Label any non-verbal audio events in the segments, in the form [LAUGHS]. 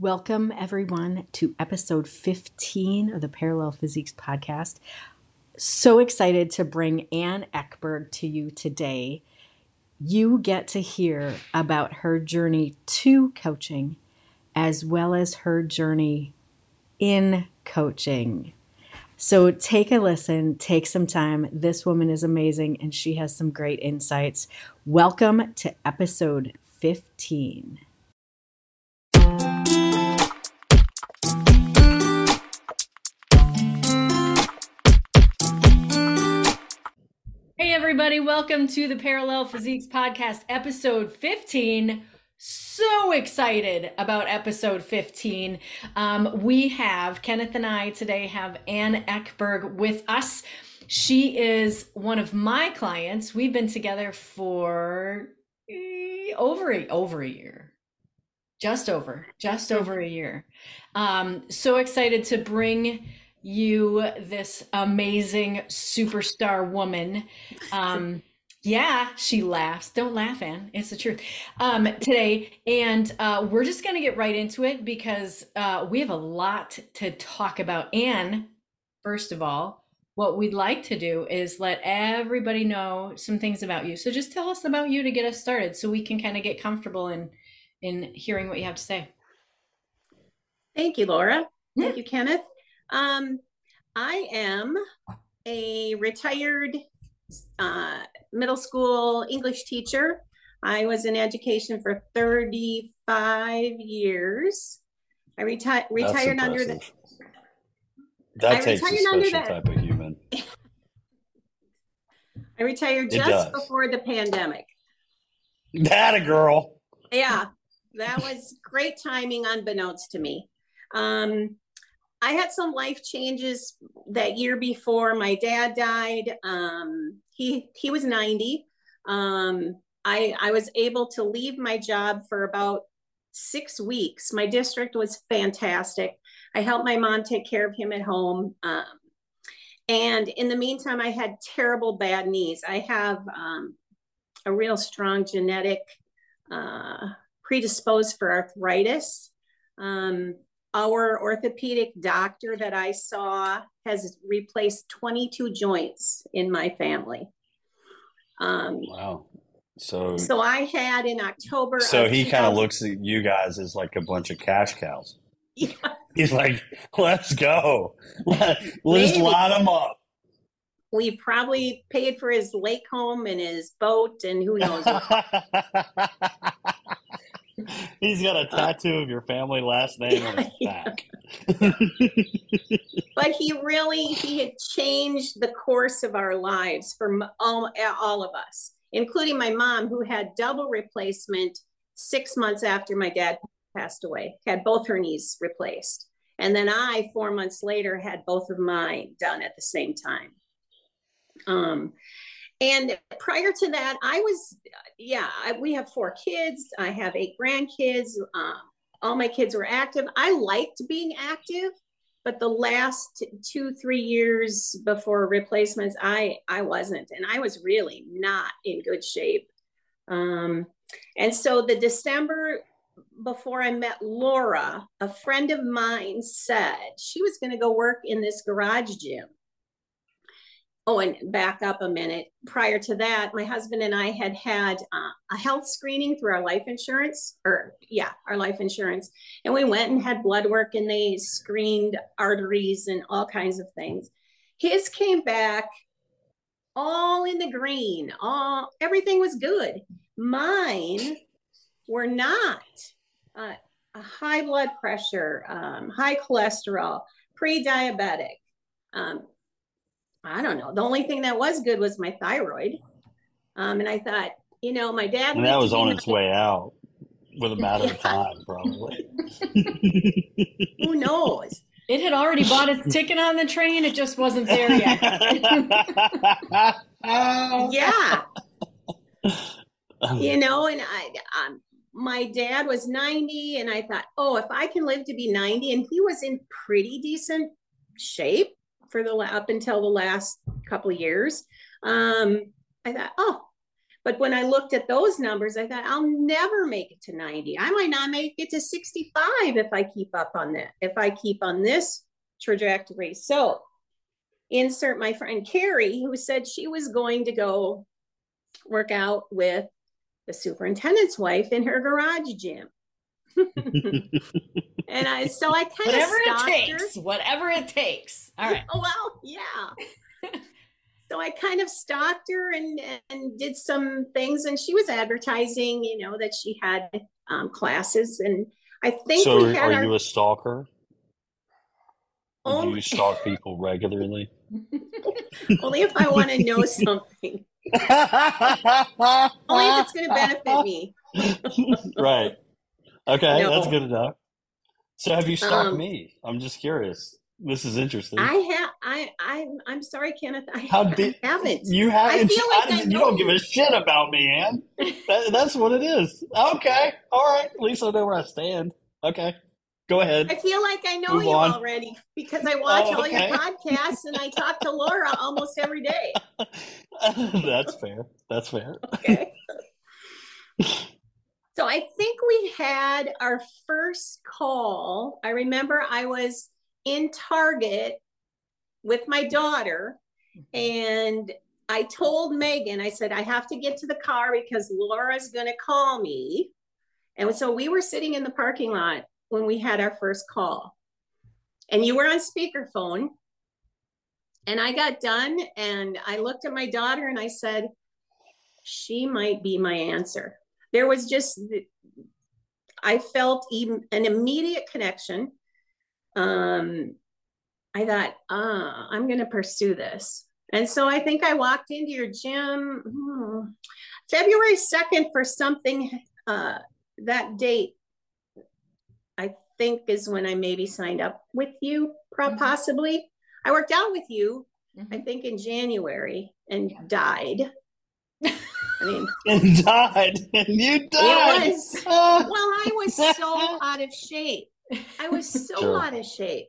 Welcome, everyone, to episode 15 of the Parallel Physiques podcast. So excited to bring Ann Eckberg to you today. You get to hear about her journey to coaching as well as her journey in coaching. So take a listen, take some time. This woman is amazing and she has some great insights. Welcome to episode 15. Hey, everybody, welcome to the Parallel Physiques Podcast, episode 15. So excited about episode 15. Um, we have, Kenneth and I today have Ann Eckberg with us. She is one of my clients. We've been together for eh, over a, over a year just over just over a year um so excited to bring you this amazing superstar woman. Um, yeah, she laughs. Don't laugh, Ann. It's the truth. Um, today, and uh, we're just going to get right into it because uh, we have a lot to talk about. Ann, first of all, what we'd like to do is let everybody know some things about you. So just tell us about you to get us started, so we can kind of get comfortable in in hearing what you have to say. Thank you, Laura. Thank you, Kenneth. Um, I am a retired uh, middle school English teacher. I was in education for 35 years. I reti- retired under the. That I takes a special type of human. [LAUGHS] I retired just before the pandemic. That a girl. Yeah, that was great timing, unbeknownst to me. Um, I had some life changes that year before my dad died. Um, he he was 90. Um, I I was able to leave my job for about six weeks. My district was fantastic. I helped my mom take care of him at home. Um, and in the meantime, I had terrible bad knees. I have um, a real strong genetic uh, predisposed for arthritis. Um, our orthopedic doctor that I saw has replaced 22 joints in my family. Um, wow. So, so I had in October. So he kind of looks at you guys as like a bunch of cash cows. Yeah. [LAUGHS] He's like, let's go. [LAUGHS] Let, us line them up. We probably paid for his lake home and his boat and who knows. [LAUGHS] [LAUGHS] He's got a uh, tattoo of your family last name on his [LAUGHS] back. [LAUGHS] but he really he had changed the course of our lives for all, all of us, including my mom, who had double replacement six months after my dad passed away, had both her knees replaced. And then I, four months later, had both of mine done at the same time. Um, and prior to that, I was, yeah, I, we have four kids. I have eight grandkids. Um, all my kids were active. I liked being active, but the last two, three years before replacements, I I wasn't, and I was really not in good shape. Um, and so the December before I met Laura, a friend of mine said she was going to go work in this garage gym Oh, and back up a minute. Prior to that, my husband and I had had uh, a health screening through our life insurance, or yeah, our life insurance. And we went and had blood work and they screened arteries and all kinds of things. His came back all in the green, all everything was good. Mine were not. Uh, high blood pressure, um, high cholesterol, pre diabetic. Um, I don't know. The only thing that was good was my thyroid. Um, and I thought, you know, my dad. And that was on its way out with a matter of [LAUGHS] time, probably. Who knows? It had already bought its ticket on the train. It just wasn't there yet. [LAUGHS] yeah. [LAUGHS] You know, and I, um, my dad was 90, and I thought, oh, if I can live to be 90, and he was in pretty decent shape for the up until the last couple years. Um, I thought, oh, But when I looked at those numbers, I thought I'll never make it to 90. I might not make it to 65 if I keep up on that, if I keep on this trajectory. So insert my friend Carrie, who said she was going to go work out with the superintendent's wife in her garage gym. And I so I kind of whatever of it takes, her. whatever it takes. All right. Oh [LAUGHS] well, yeah. [LAUGHS] so I kind of stalked her and and did some things, and she was advertising, you know, that she had um, classes, and I think. So, are our, you a stalker? Do you stalk people regularly? [LAUGHS] Only if I want to know something. Only if it's going to benefit me. right. Okay, no. that's good enough. So have you stalked um, me? I'm just curious. This is interesting. I have. I. I'm. I'm sorry, Kenneth. I, How did, I haven't. You haven't. I feel like I you don't give a shit about me, Ann. That, that's what it is. Okay. All right. At least I know where I stand. Okay. Go ahead. I feel like I know Move you on. already because I watch oh, okay. all your podcasts and I talk to Laura almost every day. [LAUGHS] that's fair. That's fair. Okay. [LAUGHS] So I think we had our first call. I remember I was in Target with my daughter mm-hmm. and I told Megan, I said, I have to get to the car because Laura's going to call me. And so we were sitting in the parking lot when we had our first call. And you were on speakerphone. And I got done and I looked at my daughter and I said, she might be my answer. There was just, I felt even an immediate connection. Um, I thought, ah, I'm going to pursue this. And so I think I walked into your gym hmm, February 2nd for something uh, that date I think is when I maybe signed up with you, mm-hmm. possibly. I worked out with you, mm-hmm. I think in January and died. I mean, [LAUGHS] and died, [LAUGHS] and you died. Was, [LAUGHS] well, I was so out of shape. I was so sure. out of shape.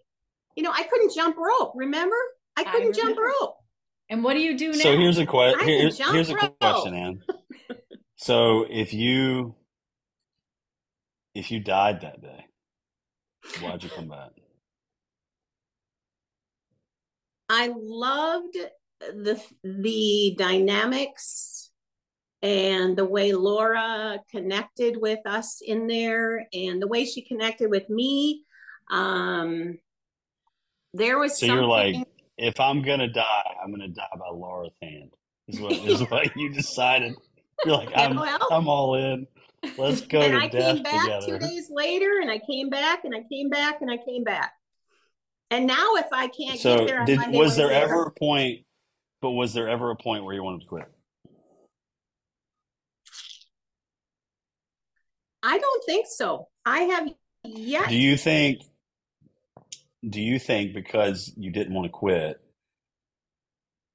You know, I couldn't jump rope. Remember, I couldn't I jump rope. And what do you do now? So here's a question. Here, here's a rope. question, Ann. so if you if you died that day, Why'd you come back? I loved the the dynamics and the way Laura connected with us in there and the way she connected with me. Um, there was so you're like, if I'm gonna die, I'm gonna die by Laura's hand. Is what is [LAUGHS] what you decided. You're like, I'm well, I'm all in. Let's go and I came back together. two days later, and I came back, and I came back, and I came back. And now, if I can't so get there, did, was there ever a point? But was there ever a point where you wanted to quit? I don't think so. I have yet. Do you think? Do you think because you didn't want to quit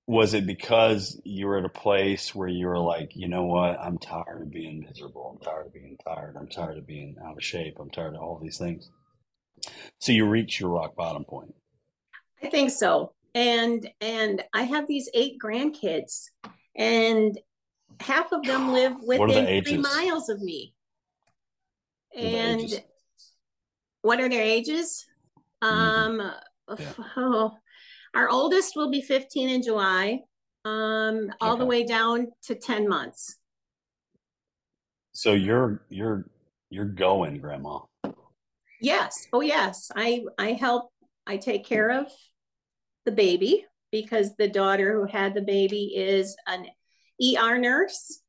was it because you were at a place where you were like, you know what, I'm tired of being miserable. I'm tired of being tired. I'm tired of being out of shape. I'm tired of all these things. So you reach your rock bottom point. I think so. And and I have these eight grandkids, and half of them live within three miles of me. And what are their ages? Mm-hmm. Um, yeah. oh, our oldest will be 15 in July, um, all okay. the way down to 10 months. So you're you're you're going, Grandma. Yes. Oh yes. I I help. I take care of the baby because the daughter who had the baby is an ER nurse,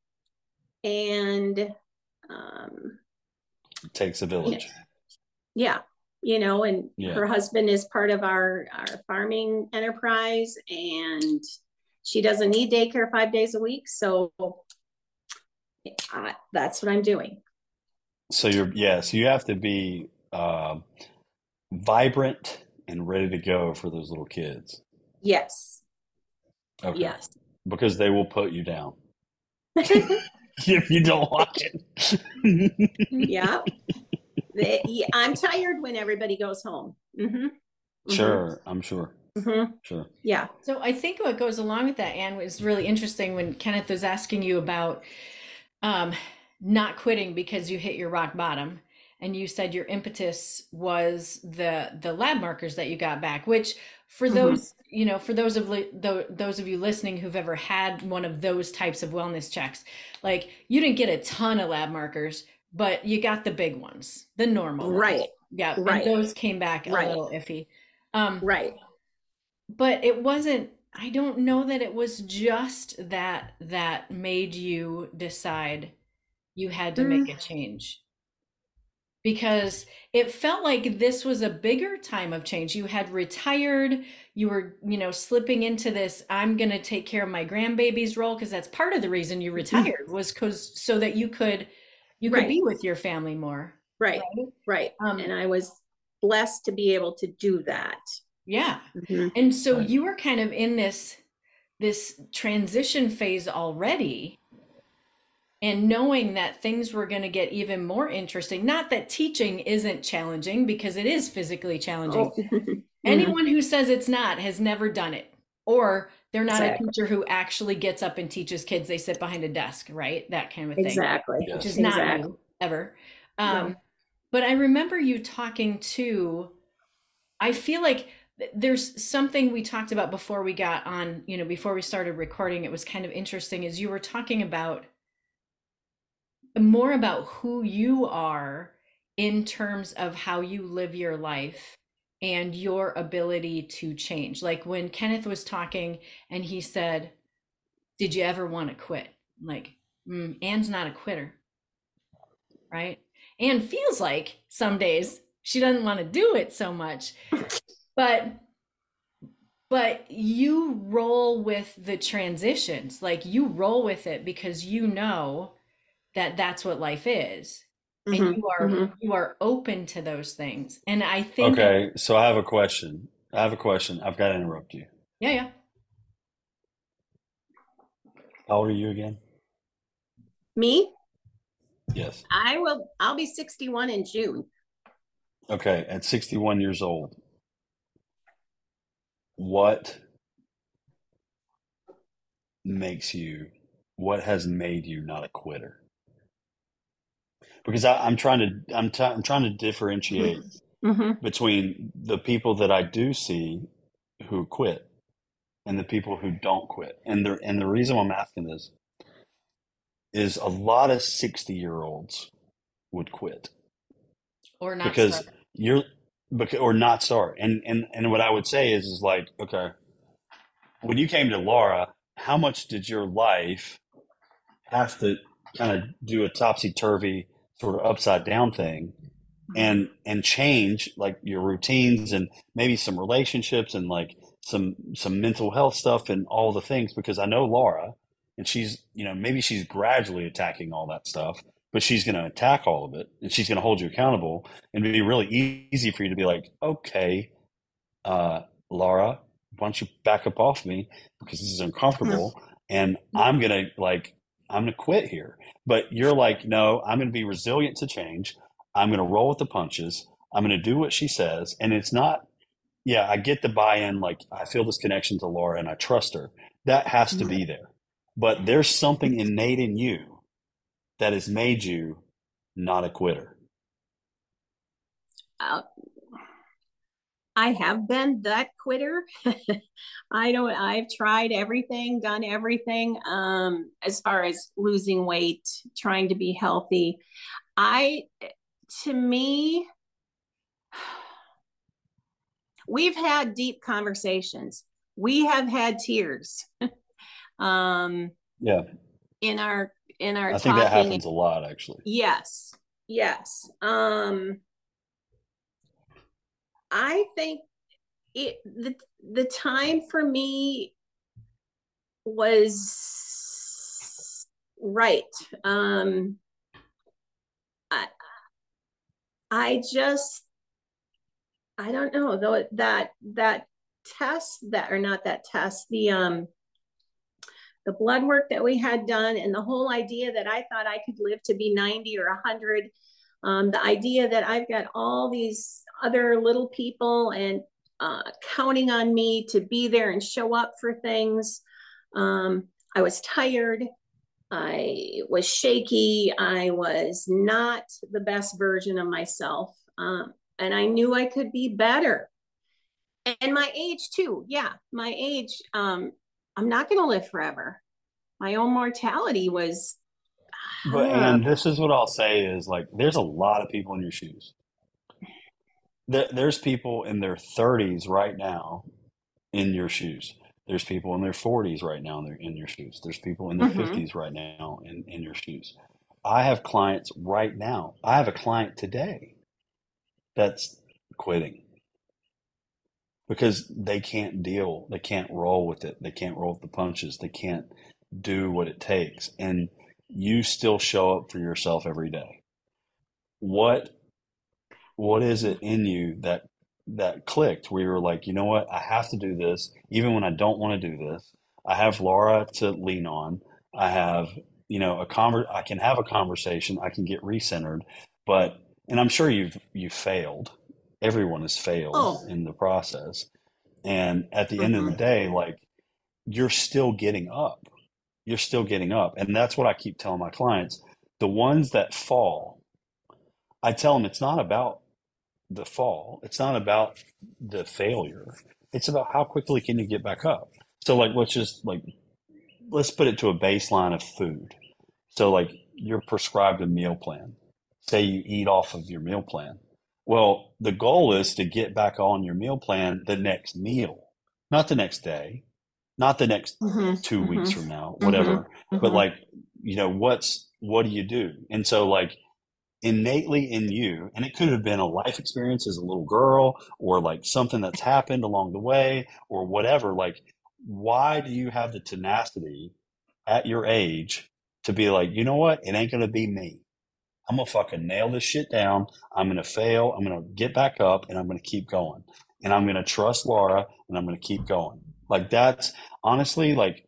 and um, it takes a village. Yeah you know, and yeah. her husband is part of our, our farming enterprise and she doesn't need daycare five days a week. So that's what I'm doing. So you're, yeah, so you have to be uh, vibrant and ready to go for those little kids. Yes. Okay. Yes. Because they will put you down. [LAUGHS] [LAUGHS] if you don't watch it. [LAUGHS] yeah. I'm tired when everybody goes home. Mm-hmm. Mm-hmm. Sure, I'm sure. Mhm. Sure. Yeah. So I think what goes along with that, Ann, was really interesting when Kenneth was asking you about um, not quitting because you hit your rock bottom, and you said your impetus was the the lab markers that you got back. Which, for Mhm. those you know, for those of li- tho- those of you listening who've ever had one of those types of wellness checks, like you didn't get a ton of lab markers, but you got the big ones, the normal ones. Right. Yeah, Right. and those came back a Right. little iffy. Um, Right. but it wasn't i don't know that it was just that that made you decide you had to make a change because it felt like this was a bigger time of change you had retired you were you know slipping into this i'm going to take care of my grandbabies role because that's part of the reason you retired was cuz so that you could you could Right. be with your family more Right. right Right. um And I was blessed to be able to do that. yeah Mhm. And so Right. you were kind of in this this transition phase already and knowing that things were going to get even more interesting. Not that teaching isn't challenging because it is physically challenging. Oh. [LAUGHS] Mhm. Anyone who says it's not has never done it or they're not Exactly. a teacher who actually gets up and teaches kids. They sit behind a desk, right? That kind of thing Exactly. Which is not Exactly. you ever. No. Um, But I remember you talking to, I feel like there's something we talked about before we got on, you know, before we started recording. It was kind of interesting is you were talking about more about who you are in terms of how you live your life and your ability to change. Like when Kenneth was talking and he said, Did you ever want to quit? Like, mm, Ann's not a quitter, right? Ann feels like some days she doesn't want to do it so much, [LAUGHS] but but you roll with the transitions like you roll with it because you know that that's what life is and Mhm. you are Mhm. you are open to those things and i think Okay, so I have a question. I have a question. I've got to interrupt you. yeah yeah How old are you again? Me, Yes. I will. I'll be 61 in June. Okay, at 61 years old, what makes you, what has made you not a quitter? Because I, I'm trying to, I'm, t- I'm trying to differentiate hmm between the people that I do see who quit and the people who don't quit. And the, and the reason why I'm asking this is a lot of 60 year olds would quit or not because start. you're because or not start and and and what i would say is is like okay when you came to laura how much did your life have to kind of do a topsy-turvy sort of upside down thing and and change like your routines and maybe some relationships and like some some mental health stuff and all the things because i know laura and she's you know maybe she's gradually attacking all that stuff but she's going to attack all of it and she's going to hold you accountable and be really easy for you to be like okay uh laura why don't you back up off me because this is [LAUGHS] uncomfortable and i'm going to like i'm going to quit here. But you're like no i'm going to be resilient to change. I'm going to roll with the punches. I'm going to do what she says. And it's not yeah i get the buy-in like i feel this connection to laura and i trust her. That has to be there. But there's something innate in you that has made you not a quitter. Uh, I have been that quitter. [LAUGHS] I don't. I've tried everything, done everything. Um, as far as losing weight, trying to be healthy. I, to me, [SIGHS] we've had deep conversations. We have had tears. [LAUGHS] um, yeah in our in our i think that happens a lot actually Yes. Yes. Um I think it the the time for me was right. Um I I just I don't know though that that test that or not that test the um the blood work that we had done and the whole idea that I thought I could live to be 90 or 100 um, the idea that I've got all these other little people and uh, counting on me to be there and show up for things. Um, I was tired. I was shaky. I was not the best version of myself. Um, and I knew I could be better. And my age, too. Yeah, my age. Um, I'm not going to live forever. My own mortality was. But, and this is what I'll say is like, there's a lot of people in your shoes. There, there's people in their 30s right now in your shoes there's people in their 40s right now in, in your shoes. There's people in their mm-hmm. 50s right now in, in your shoes. I have clients right now. I have a client today that's quitting because they can't deal, they can't roll with it, they can't roll with the punches, they can't do what it takes. And you still show up for yourself every day. What what is it in you that that clicked where you were like, you know what, I have to do this, even when I don't want to do this. I have Laura to lean on. I have, you know, a conver- I can have a conversation. I can get recentered, but and I'm sure you've you've failed. Everyone has failed oh. in the process, and at the mm-hmm. end of the mm-hmm. day, like you're still getting up. You're still getting up, and that's what I keep telling my clients. The ones that fall, I tell them it's not about the fall. It's not about the failure. It's about how quickly can you get back up. So like let's just like let's put it to a baseline of food. So like you're prescribed a meal plan. Say you eat off of your meal plan. Well, the goal is to get back on your meal plan the next meal, not the next day, not the next mm-hmm, 2 mm-hmm, weeks from now, whatever. Mm-hmm, but mm-hmm. like, you know, what's what do you do? And so like innately in you and it could have been a life experience as a little girl or like something that's happened along the way or whatever like why do you have the tenacity at your age to be like you know what? It ain't gonna be me. I'm gonna fucking nail this shit down. I'm gonna fail. I'm gonna get back up and i'm gonna keep going. And i'm gonna trust laura and i'm gonna keep going. Like that's honestly like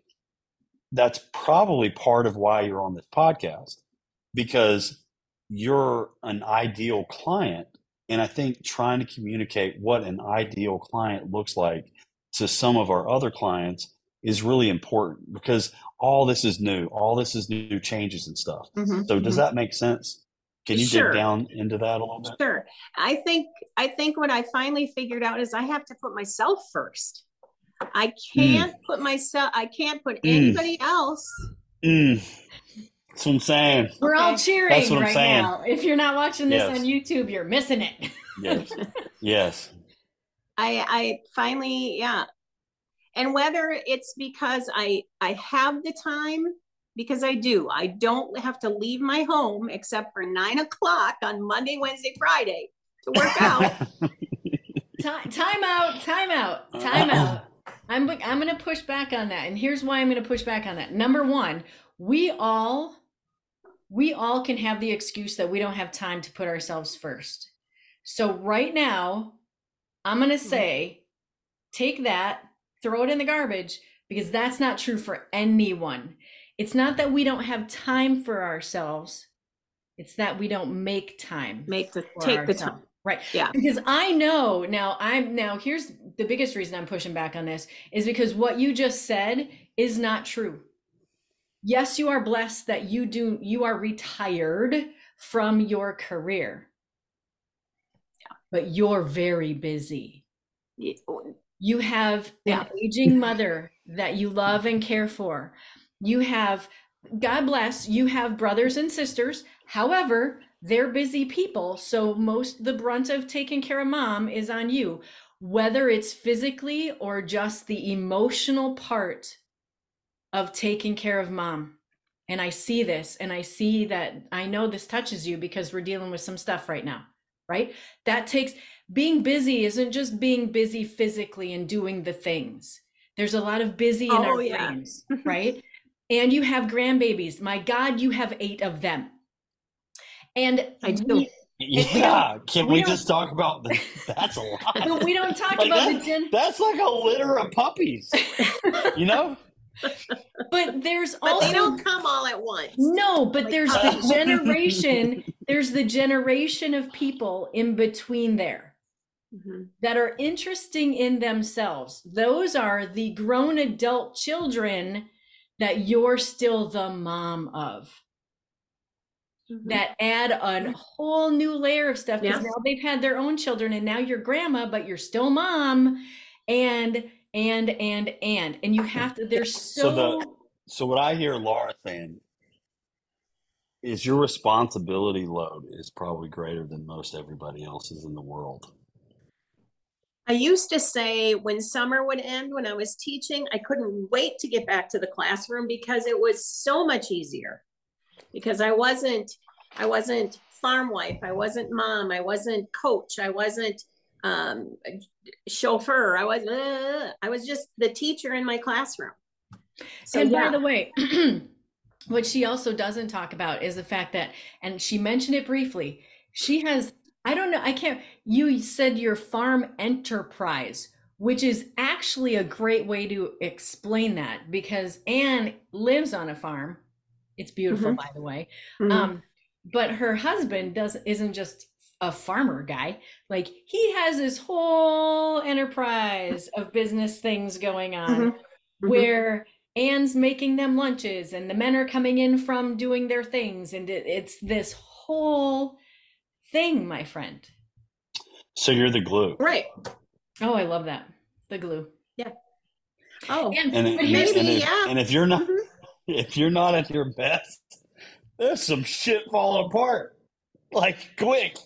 that's probably part of why you're on this podcast because you're an ideal client. And I think trying to communicate what an ideal client looks like to some of our other clients is really important because all this is new, all this is new changes and stuff. Mm-hmm, so does mm-hmm. that make sense? Can you sure. dig down into that a little bit? Sure. I think I think what I finally figured out is I have to put myself first. I mm. can't mm. put myself I can't put mm. anybody else mm. That's what I'm saying. We're all cheering That's what right I'm saying. now. If you're not watching this yes. on YouTube, you're missing it. yes. [LAUGHS] Yes. I I finally, yeah. And whether it's because I I have the time, because I do. I don't have to leave my home except for nine o'clock on Monday, Wednesday, Friday to work out. [LAUGHS] time, time out, time out, time out. I'm I'm going to push back on that, and here's why I'm going to push back on that. Number one, we all we all can have the excuse that we don't have time to put ourselves first. So, right now, I'm going to mm-hmm. say take that, throw it in the garbage, because that's not true for anyone. It's not that we don't have time for ourselves, it's that we don't make time. Make the take ourselves. the time. Right. Yeah. Because I know now I'm now here's the biggest reason I'm pushing back on this is because what you just said is not true yes you are blessed that you do you are retired from your career yeah. but you're very busy yeah. you have yeah. an aging mother that you love and care for you have god bless you have brothers and sisters however they're busy people so most the brunt of taking care of mom is on you whether it's physically or just the emotional part of taking care of mom. And I see this and I see that I know this touches you because we're dealing with some stuff right now, right? That takes being busy isn't just being busy physically and doing the things. There's a lot of busy in oh, our yeah. brains, [LAUGHS] right? and you have grandbabies. My God, you have eight of them. And I do. We, yeah, can we, we just talk about the, that's a lot. But we don't talk like about that, the gen- That's like a litter of puppies. you know? [LAUGHS] but there's but also they don't come all at once. No, but like, there's uh, the [LAUGHS] generation. there's the generation of people in between there. mm-hmm. that are interesting in themselves. Those are the grown adult children that you're still the mom of. Mm-hmm. That add a whole new layer of stuff because yeah. now they've had their own children and now you're grandma, but you're still mom. And and and and and you have to there's [LAUGHS] so so, the, so what I hear Laura saying is your responsibility load is probably greater than most everybody else's in the world. I used to say when summer would end when I was teaching, I couldn't wait to get back to the classroom because it was so much easier. Because I wasn't I wasn't farm wife, I wasn't mom, I wasn't coach, I wasn't um, chauffeur, I was uh, I was just the teacher in my classroom. So, and yeah. by the way, [CLEARS THROAT] what she also doesn't talk about is the fact that, and she mentioned it briefly, she has, I don't know, I can't, you said your farm enterprise, which is actually a great way to explain that because Ann lives on a farm. It's beautiful, mm-hmm. by the way. Mm-hmm. Um, but her husband does isn't just a farmer guy. Like he has this whole enterprise of business things going on mm-hmm. mm-hmm. where Ann's making them lunches and the men are coming in from doing their things. And it, it's this whole thing, my friend. So you're the glue. Right. Oh, I love that. The glue. Yeah. Oh, and, and, and maybe, and if, yeah. And if you're not, mm-hmm. If you're not at your best, there's some shit falling apart. Like quick.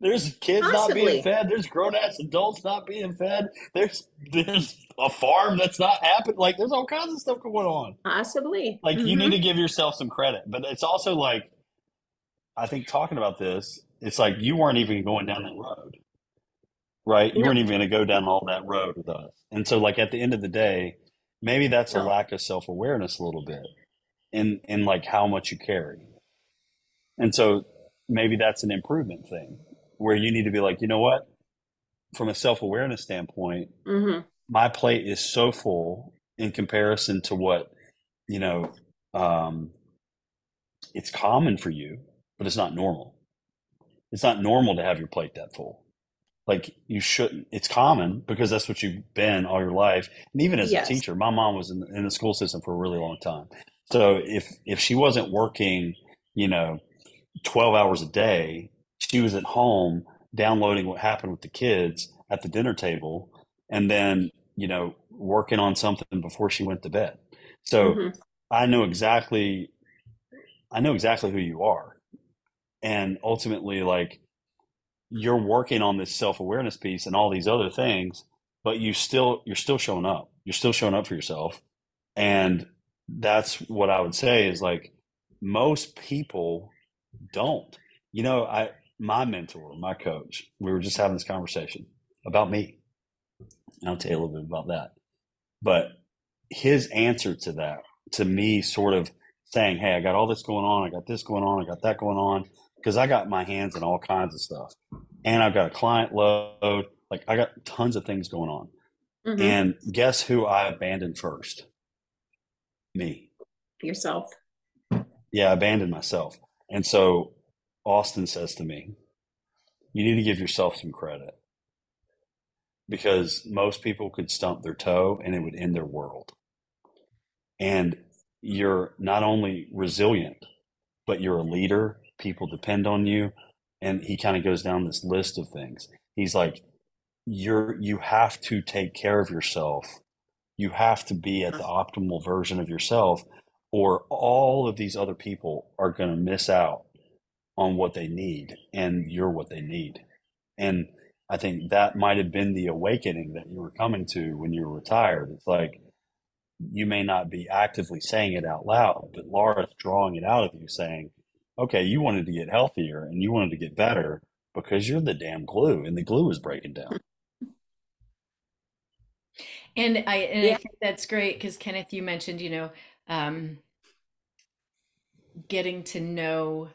There's kids Possibly. not being fed. There's grown ass adults not being fed. There's there's a farm that's not happening. Like there's all kinds of stuff going on. Possibly. Like mm-hmm. you need to give yourself some credit, but it's also like I think talking about this, it's like you weren't even going down that road, right? You no. weren't even going to go down all that road with us. And so, like at the end of the day, maybe that's no. a lack of self awareness a little bit, in in like how much you carry. And so maybe that's an improvement thing where you need to be like, you know what? From a self awareness standpoint, mm-hmm. my plate is so full in comparison to what, you know, um, it's common for you, but it's not normal. It's not normal to have your plate that full. Like you shouldn't. It's common because that's what you've been all your life. And even as yes. a teacher, my mom was in, in the school system for a really long time. So if if she wasn't working, you know, twelve hours a day, she was at home downloading what happened with the kids at the dinner table and then you know working on something before she went to bed so mm-hmm. i know exactly i know exactly who you are and ultimately like you're working on this self-awareness piece and all these other things but you still you're still showing up you're still showing up for yourself and that's what i would say is like most people don't you know i my mentor, my coach, we were just having this conversation about me. I'll tell you a little bit about that. But his answer to that, to me, sort of saying, Hey, I got all this going on. I got this going on. I got that going on. Because I got my hands in all kinds of stuff. And I've got a client load. Like I got tons of things going on. Mm-hmm. And guess who I abandoned first? Me. Yourself. Yeah, I abandoned myself. And so Austin says to me, you need to give yourself some credit because most people could stump their toe and it would end their world. And you're not only resilient, but you're a leader. People depend on you. And he kind of goes down this list of things. He's like, you're, you have to take care of yourself. You have to be at the optimal version of yourself, or all of these other people are going to miss out on what they need and you're what they need. And I think that might have been the awakening that you were coming to when you were retired. It's like you may not be actively saying it out loud, but Laura's drawing it out of you saying, okay, you wanted to get healthier and you wanted to get better because you're the damn glue and the glue is breaking down. [LAUGHS] And I, and yeah. I think that's great because Kenneth, you mentioned, you know, um, getting to know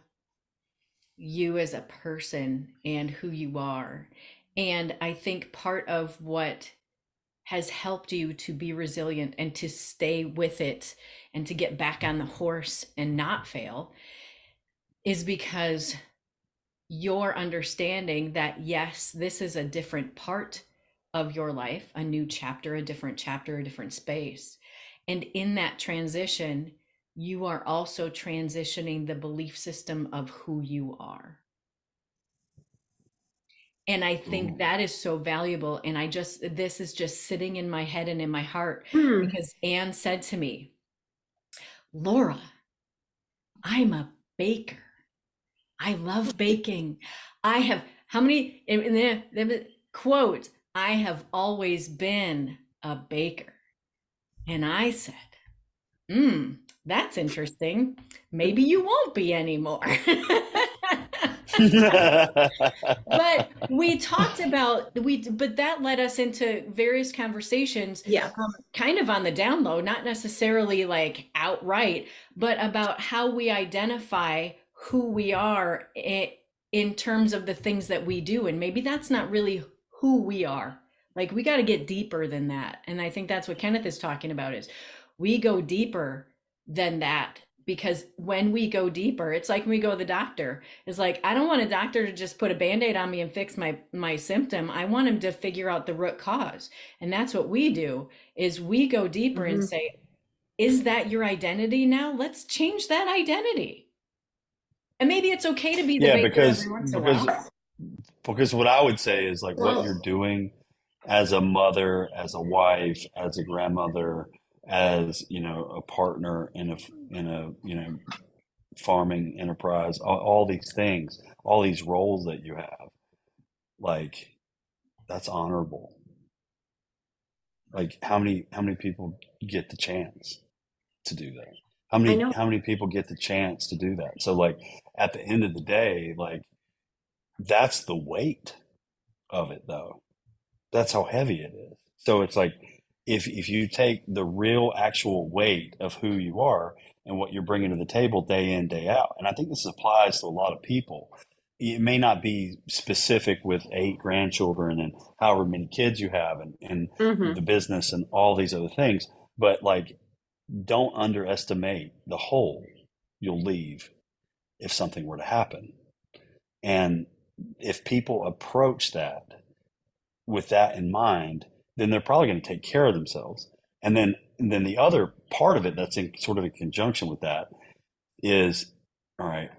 you as a person and who you are. And I think part of what has helped you to be resilient and to stay with it and to get back on the horse and not fail is because your understanding that yes, this is a different part of your life, a new chapter, a different chapter, a different space. And in that transition, you are also transitioning the belief system of who you are. And I think Ooh. that is so valuable. And I just, this is just sitting in my head and in my heart Hmm. because Ann said to me, Laura, I'm a baker. I love baking. I have, how many, in the, the quote, I have always been a baker. And I said, hmm, that's interesting. Maybe you won't be anymore. [LAUGHS] but we talked about we but that led us into various conversations Yeah. um, kind of on the down low not necessarily like outright but about how we identify who we are in terms of the things that we do and maybe that's not really who we are. Like we got to get deeper than that and i think that's what kenneth is talking about is we go deeper than that because when we go deeper it's like when we go to the doctor. It's like i don't want a doctor to just put a band-aid on me and fix my my symptom. I want him to figure out the root cause and that's what we do is we go deeper and Mhm. say is that your identity now? Let's change that identity and maybe it's okay to be the yeah, because every once in a because because what I would say is like what you're doing as a mother, as a wife, as a grandmother, as you know, a partner in a in a you know farming enterprise, all, all these things, all these roles that you have, like that's honorable. Like how many how many people get the chance to do that? How many how many people get the chance to do that? So like at the end of the day, like that's the weight of it though. That's how heavy it is. So it's like if if you take the real actual weight of who you are and what you're bringing to the table day in day out, and I think this applies to a lot of people. It may not be specific with eight grandchildren and however many kids you have and, and Mhm. the business and all these other things, but like don't underestimate the hole you'll leave if something were to happen. And if people approach that with that in mind, then they're probably going to take care of themselves. And then, and then the other part of it that's in sort of in conjunction with that is, all right,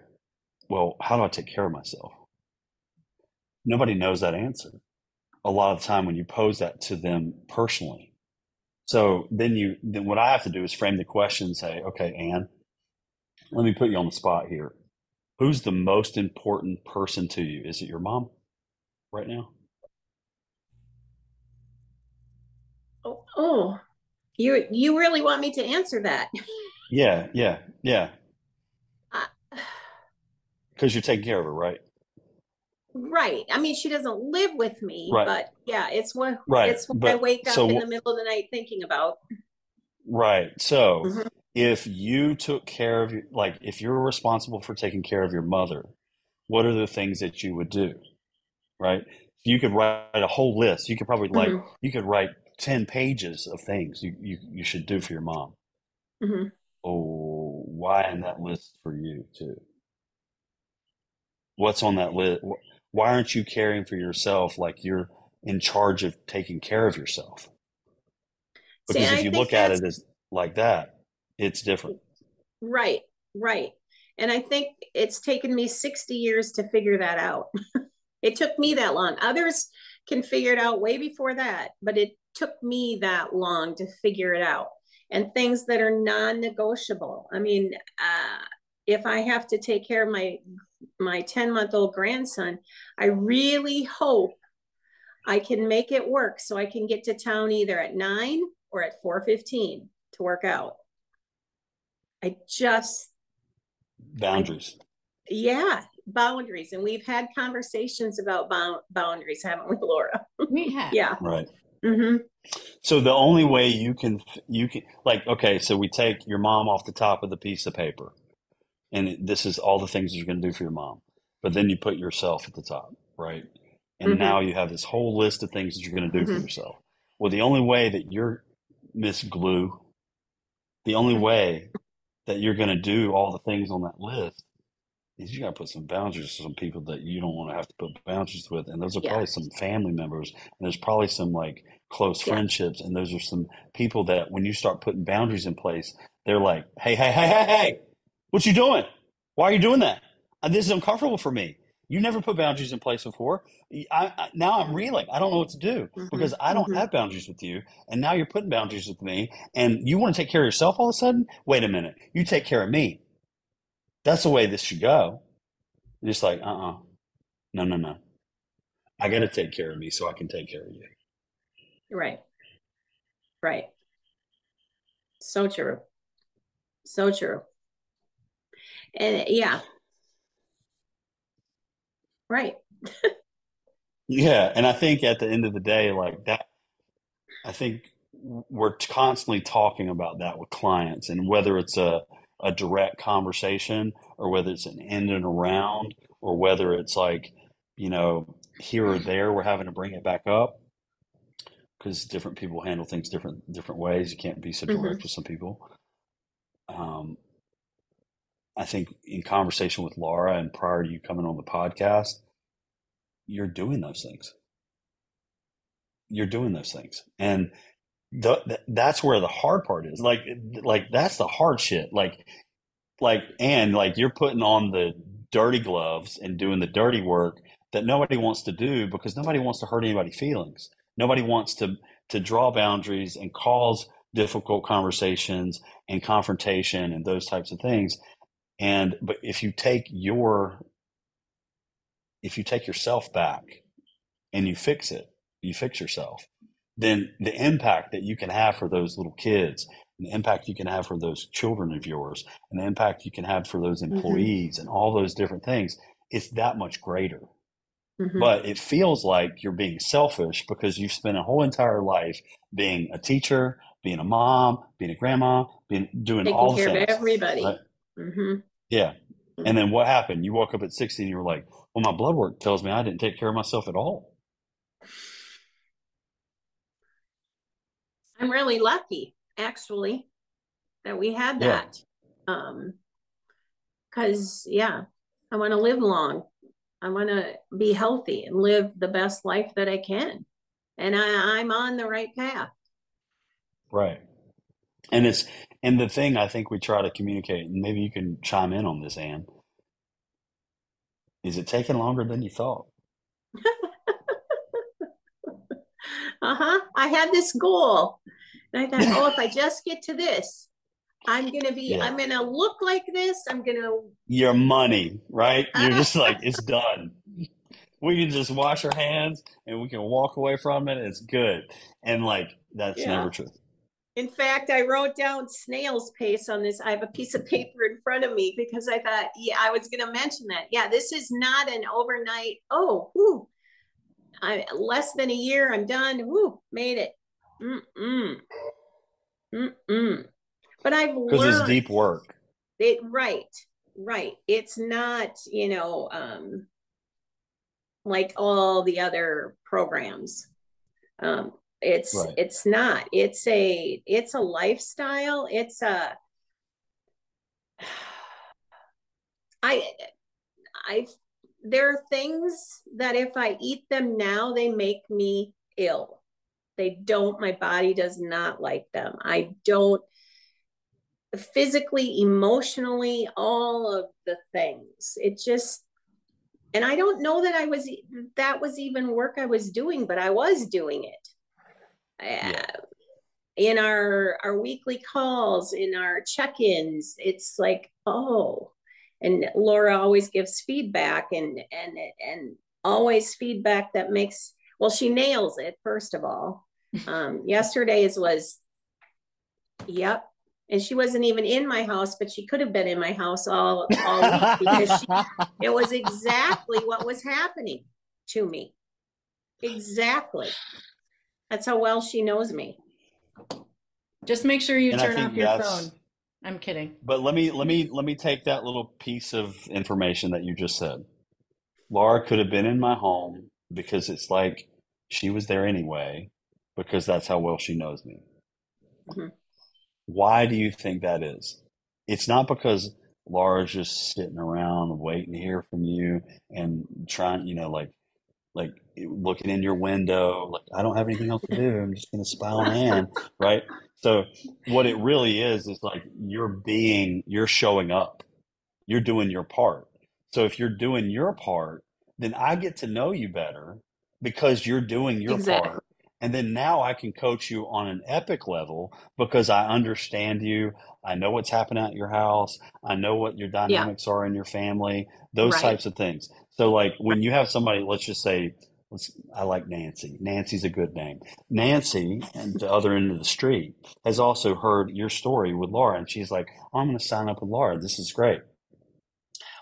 well, how do I take care of myself? Nobody knows that answer. A lot of the time when you pose that to them personally. So then you, then what I have to do is frame the question and say, okay, Ann, let me put you on the spot here. Who's the most important person to you? Is it your mom right now? Oh, oh, you you really want me to answer that? Yeah, yeah, yeah. Uh, Because you're taking care of her, right? Right. I mean, she doesn't live with me, Right. but yeah, it's what Right. it's what I wake up so in the middle of the night thinking about. Right. So Mhm. if you took care of your, like, if you're responsible for taking care of your mother, what are the things that you would do? Right. You could write a whole list. You could probably like, Mhm. you could write 10 pages of things you, you, you should do for your mom. Mhm. Oh, why in that list for you too? What's on that list? Why aren't you caring for yourself like you're in charge of taking care of yourself? Because and if you look at it as like that, it's different. right, right. And I think it's taken me 60 years to figure that out. [LAUGHS] it took me that long. Others can figure it out way before that, but it took me that long to figure it out. And things that are non-negotiable. I mean, uh, if I have to take care of my my 10 month old grandson, I really hope I can make it work so I can get to town either at nine or at 4:15 to work out. I just Boundaries. yeah, boundaries. And we've had conversations about bound, boundaries, haven't we, Laura? [LAUGHS] we have Yeah. Right. hmm So the only way you can, you can, like, okay, so we take your mom off the top of the piece of paper, and it- this is all the things that you're going to do for your mom. But then you put yourself at the top, right? And Mhm. now you have this whole list of things that you're going to do for Mhm. yourself. Well, the only way that you're Miss Glue, the only Mhm. way that you're going to do all the things on that list is you got to put some boundaries with some people that you don't want to have to put boundaries with. And those are Yeah. probably some family members, and there's probably some like close Yeah. friendships, and those are some people that when you start putting boundaries in place, they're like, "Hey, hey, hey, hey, hey, what you doing? Why are you doing that? Uh, This is uncomfortable for me. You never put boundaries in place before. I, I, now I'm reeling. I don't know what to do Mhm, because I don't mhm. have boundaries with you, and now you're putting boundaries with me, and you want to take care of yourself all of a sudden. Wait a minute, you take care of me. That's the way this should go. You're just like, uh uh No, no, no. I got to take care of me so I can take care of you. Right. Right. So true. So true. And yeah. Right. Yeah. And I think at the end of the day, like that, I think we're constantly talking about that with clients and whether it's a, a direct conversation or whether it's an in and around or whether it's like, you know, here or there, we're having to bring it back up because different people handle things different different ways. You can't be so direct with some people. Um, I think in conversation with Laura and prior to you coming on the podcast, you're doing those things. You're doing those things, and the, th- that's where the hard part is. Like, like that's the hard shit. Like, like, and like you're putting on the dirty gloves and doing the dirty work that nobody wants to do because nobody wants to hurt anybody's feelings. Nobody wants to to draw boundaries and cause difficult conversations and confrontation and those types of things. And but if you take your if you take yourself back and you fix it, you fix yourself, then the impact that you can have for those little kids, and the impact you can have for those children of yours, and the impact you can have for those employees and all those different things, it's that much greater. Mhm. But it feels like you're being selfish because you've spent a whole entire life being a teacher, being a mom, being a grandma, being doing all Taking the care of everybody. Right. hmm Yeah. And then what happened? You woke up at 60 and you were like, well, my blood work tells me I didn't take care of myself at all. I'm really lucky, actually, that we had Yeah. that. Um, cause yeah, I want to live long. I want to be healthy and live the best life that I can. And I, I'm on the right path. Right. And it's, and the thing I think we try to communicate, and maybe you can chime in on this, Ann, is it taking longer than you thought? [LAUGHS] Uh-huh. I had this goal. And I thought, oh, if I just get to this, I'm gonna be, Yeah. I'm gonna look like this. I'm gonna Your money, right? You're just like, [LAUGHS] it's done. We can just wash our hands and we can walk away from it. It's good. And like, that's Yeah. never true. In fact, I wrote down snail's pace on this. I have a piece of paper in front of me because I thought, yeah, I was going to mention that. Yeah, this is not an overnight. Oh, whoo, I less than a year. I'm done. Whoo, made it. Mm-mm. Mm-mm. But I've Because it's deep work. it. Right, right. It's not, you know, um, like all the other programs. Um, it's Right. it's not. It's a it's a lifestyle. It's a [SIGHS] I I there are things that if I eat them now, they make me ill. They don't, my body does not like them. I don't physically, emotionally, all of the things. It just and I don't know that I was that was even work I was doing, but I was doing it. Yeah. Uh, in our our weekly calls, in our check-ins, it's like, oh, and Laura always gives feedback and and and always feedback that makes well, she nails it first of all. [LAUGHS] Um, yesterday's was, yep, and she wasn't even in my house, but she could have been in my house all all week because she [LAUGHS] it was exactly what was happening to me. Exactly. That's how well she knows me. Just make sure you And I turn think off your that's- phone. I'm kidding. But let me let me let me take that little piece of information that you just said. Laura could have been in my home because it's like she was there anyway, because that's how well she knows me. Mhm. Why do you think that is? It's not because Laura's just sitting around waiting to hear from you and trying, you know, like like looking in your window, like I don't have anything else to do. I'm just gonna spy on Ann, right? So what it really is is like you're being, you're showing up, you're doing your part. So if you're doing your part, then I get to know you better because you're doing your Exactly. part. And then now I can coach you on an epic level because I understand you. I know what's happening at your house. I know what your Yeah. dynamics are in your family, those Right. types of things. So like when you have somebody, let's just say, let's, I like Nancy. Nancy's a good name. Nancy, and the other end of the street, has also heard your story with Laura, and she's like, oh, I'm going to sign up with Laura. This is great.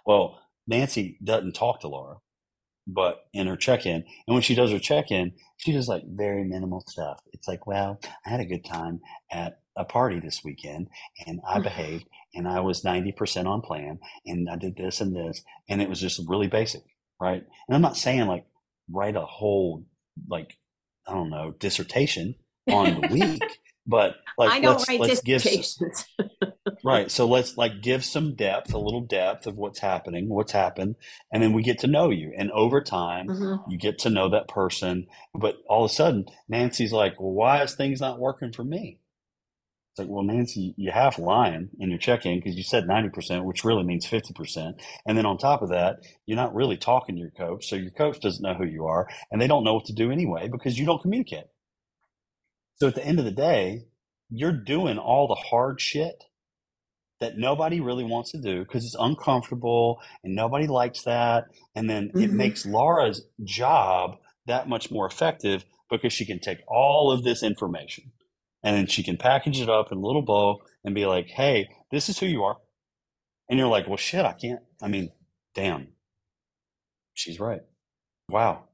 Well, Nancy doesn't talk to Laura, but in her check-in, and when she does her check-in, she does like very minimal stuff. It's like, well, I had a good time at a party this weekend, and I mm. behaved, and I was 90% on plan, and I did this and this, and it was just really basic, right? And I'm not saying like write a whole like I don't know dissertation on the week, [LAUGHS] but like I don't let's write let's give. [LAUGHS] Right. So let's like give some depth, a little depth of what's happening, what's happened, and then we get to know you. And over time, Mhm. you get to know that person. But all of a sudden, Nancy's like, well, why is things not working for me? It's like, well, Nancy, you half lying in your check in because you said 90%, which really means 50%. And then on top of that, you're not really talking to your coach. So your coach doesn't know who you are and they don't know what to do anyway because you don't communicate. So at the end of the day, you're doing all the hard shit that nobody really wants to do because it's uncomfortable and nobody likes that. And then it Mhm. makes Laura's job that much more effective because she can take all of this information and then she can package it up in a little bow and be like, hey, this is who you are. And you're like, well, shit, I can't. I mean, damn, she's right. Wow.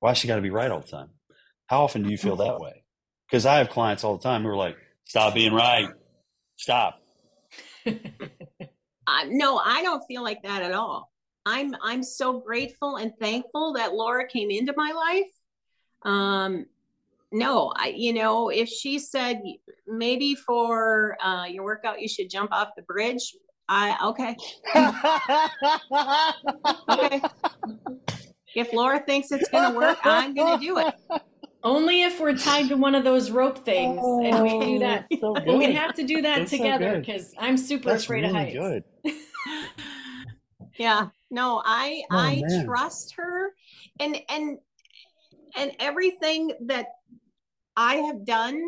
Why she got to be right all the time? How often do you feel that way? Because I have clients all the time who are like, stop being right. Stop. [LAUGHS] Uh, no, I don't feel like that at all. I'm I'm so grateful and thankful that Laura came into my life. Um, no, I you know if she said maybe for uh, your workout you should jump off the bridge, I okay okay. if Laura thinks it's gonna work, I'm gonna do it. Only if we're tied to one of those rope things and we do that. so we have to do that That's together good. because I'm super That's afraid of really heights. good. [LAUGHS] Yeah, no, I Oh, I man. trust her, and and and everything that I have done,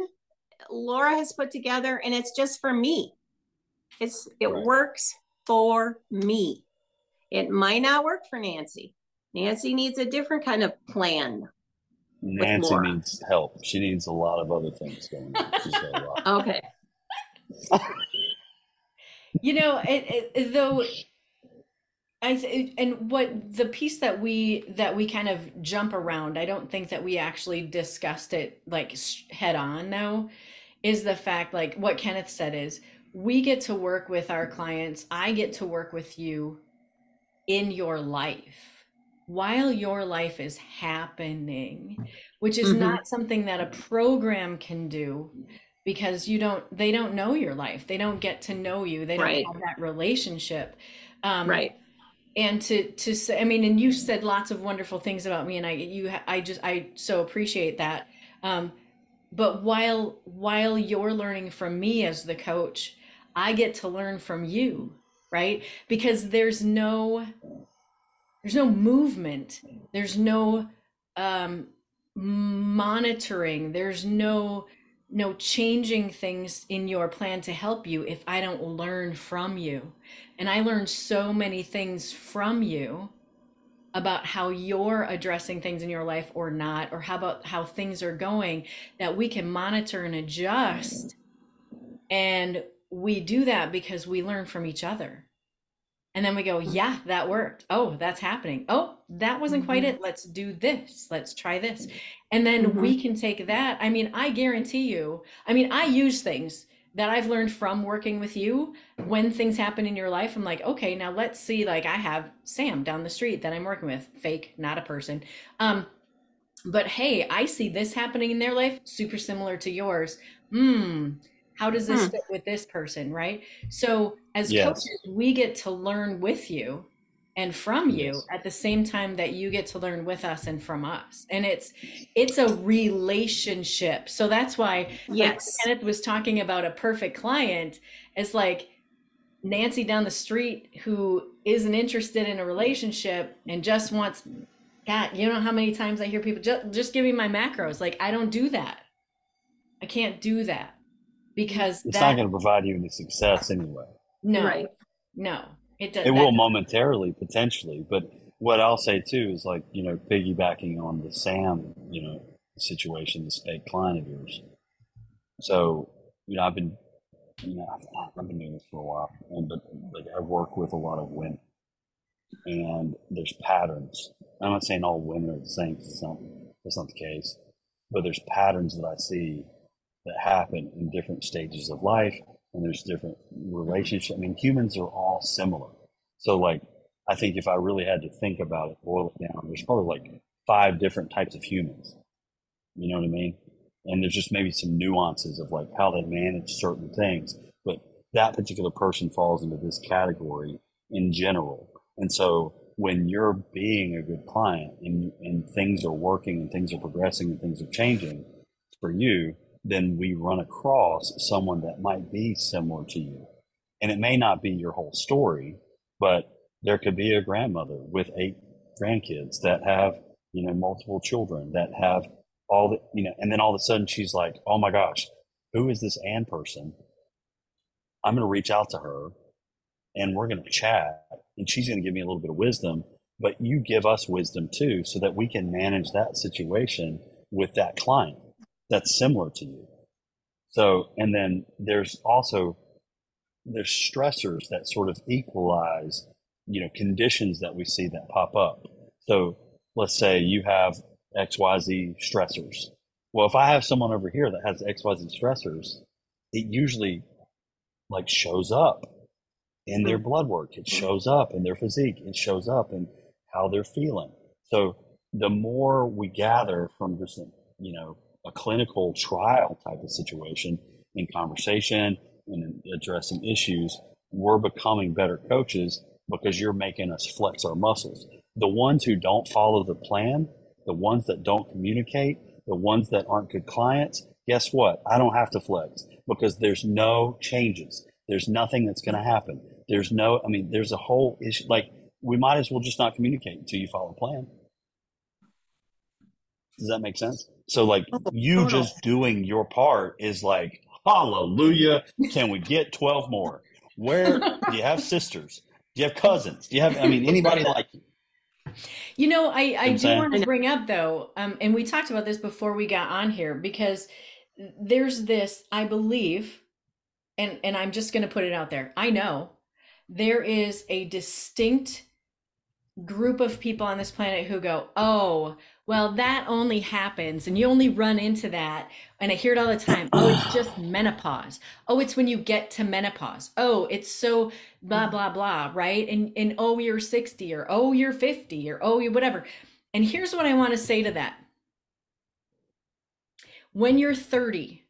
Laura has put together, and it's just for me. It's it Right. works for me. It might not work for Nancy. Nancy needs a different kind of plan. Nancy needs help. She needs a lot of other things going on. She's got a lot. Okay. [LAUGHS] You know, it, it, though, I th- and what the piece that we that we kind of jump around. I don't think that we actually discussed it like head on. Now, is the fact like what Kenneth said is we get to work with our clients. I get to work with you in your life while your life is happening, which is Mhm. not something that a program can do because you don't they don't know your life they don't get to know you they don't Right. have that relationship um Right. And to to say i mean and you said lots of wonderful things about me and i you i just i so appreciate that. Um but while while you're learning from me as the coach i get to learn from you right? Because there's no there's no movement. There's no um monitoring. There's no no changing things in your plan to help you if i don't learn from you and i learned so many things from you about how you're addressing things in your life or not or how about how things are going that we can monitor and adjust. And we do that because we learn from each other. And then we go yeah that worked. Oh that's happening. Oh that wasn't quite mm-hmm. it. Let's do this. Let's try this. And then we mm-hmm. can take that. I mean i guarantee you i mean i use things that i've learned from working with you when things happen in your life i'm like okay now let's see like i have sam down the street that i'm working with fake not a person um but hey i see this happening in their life super similar to yours hmm How does this Hmm. fit with this person, right? So as Yes. coaches, we get to learn with you and from you Yes. at the same time that you get to learn with us and from us. And it's it's a relationship. So that's why like Yes. Kenneth was talking about a perfect client it's like Nancy down the street who isn't interested in a relationship and just wants God, you know how many times I hear people just just give me my macros. Like I don't do that. I can't do that because It's that not going to provide you any success anyway. no Right. no it does It will momentarily, potentially, but what I'll say too is like you know, piggybacking on the Sam, you know, situation, this fake client of yours. So you know, I've been, you know, I've, I've been doing this for a while, and but like I work with a lot of women, and there's patterns. I'm not saying all women are the same. It's not. That's not the case. But there's patterns that I see that happen in different stages of life, and there's different relationships. I mean, humans are all similar. So, like, I think if I really had to think about it, boil it down, there's probably like five different types of humans. You know what I mean? And there's just maybe some nuances of like how they manage certain things. But that particular person falls into this category in general. And so when you're being a good client and, and things are working and things are progressing and things are changing for you, then we run across someone that might be similar to you. And it may not be your whole story, but there could be a grandmother with eight grandkids that have, you know, multiple children that have all the, you know, and then all of a sudden she's like, oh my gosh, who is this Ann person? I'm going to reach out to her and we're going to chat and she's going to give me a little bit of wisdom, but you give us wisdom too, so that we can manage that situation with that client that's similar to you. So, and then there's also, there's stressors that sort of equalize, you know, conditions that we see that pop up. So let's say you have XYZ stressors. Well, if I have someone over here that has XYZ stressors, it usually like shows up in their hmm. blood work. It shows up in their physique. It shows up in how they're feeling. So the more we gather from just, you know, a clinical trial type of situation in conversation and addressing issues, we're becoming better coaches because you're making us flex our muscles. The ones who don't follow the plan, the ones that don't communicate, the ones that aren't good clients, guess what? I don't have to flex because there's no changes. There's nothing that's going to happen. There's no, I mean, there's a whole issue. Like, we might as well just not communicate until you follow plan. Does that make sense? So, like, you total. just doing your part is like, hallelujah. Can we get 12 more? Where [LAUGHS] do you have sisters? Do you have cousins? Do you have, I mean, anybody like you? You know, I, I do want to bring up though, um, and we talked about this before we got on here because there's this, I believe, and and I'm just going to put it out there. I know there is a distinct group of people on this planet who go, "Oh, well, that only happens, and you only run into that." And I hear it all the time. Oh, it's [CLEARS THROAT] just menopause. Oh, it's when you get to menopause. Oh, it's so blah mm-hmm. blah blah, right? And and oh, you're 60 or oh, you're 50 or oh, you whatever. And here's what I want to say to that. When you're 30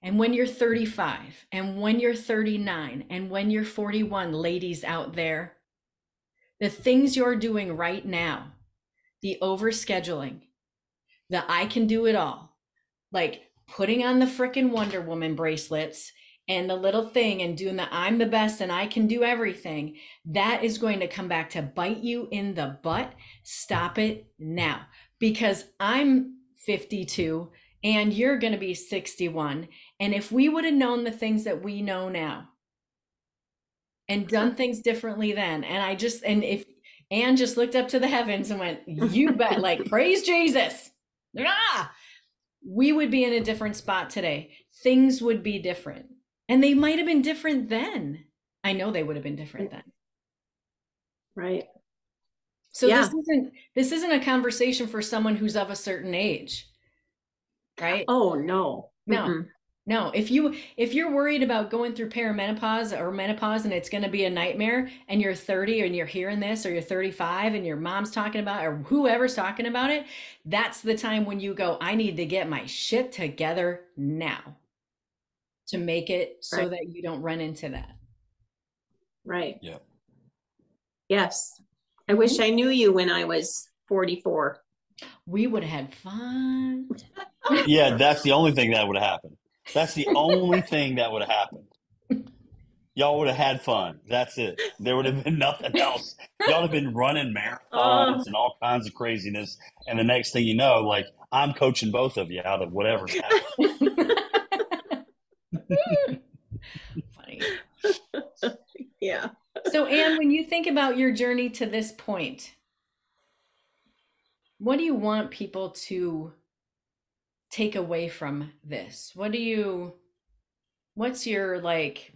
and when you're 35 and when you're 39 and when you're 41, ladies out there, the things you're doing right now, the overscheduling, the I can do it all, like putting on the frickin' Wonder Woman bracelets and the little thing and doing the I'm the best and I can do everything, that is going to come back to bite you in the butt. Stop it now because I'm 52 and you're going to be 61. And if we would have known the things that we know now and done things differently then, and I just, and if Ann just looked up to the heavens and went, You bet, [LAUGHS] like, praise Jesus. Ah! We would be in a different spot today. Things would be different. And they might have been different then. I know they would have been different then. Right. So Yeah. this isn't this isn't a conversation for someone who's of a certain age. Right? Oh no. No. Mm-mm. No, if you if you're worried about going through perimenopause or menopause and it's going to be a nightmare and you're 30 and you're hearing this or you're 35 and your mom's talking about or whoever's talking about it, that's the time when you go I need to get my shit together now. to make it so Right. that you don't run into that. Right. Yeah. Yes. I wish mm-hmm. I knew you when I was 44. We would have had fun. Yeah, that's the only thing that would have happened. That's the only thing that would have happened. Y'all would have had fun. That's it. There would have been nothing else. Y'all would have been running marathons and all kinds of craziness. And the next thing you know, like I'm coaching both of you out of whatever's happening. [LAUGHS] Funny. Yeah. So, Ann, when you think about your journey to this point, what do you want people to take away from this? What do you, what's your like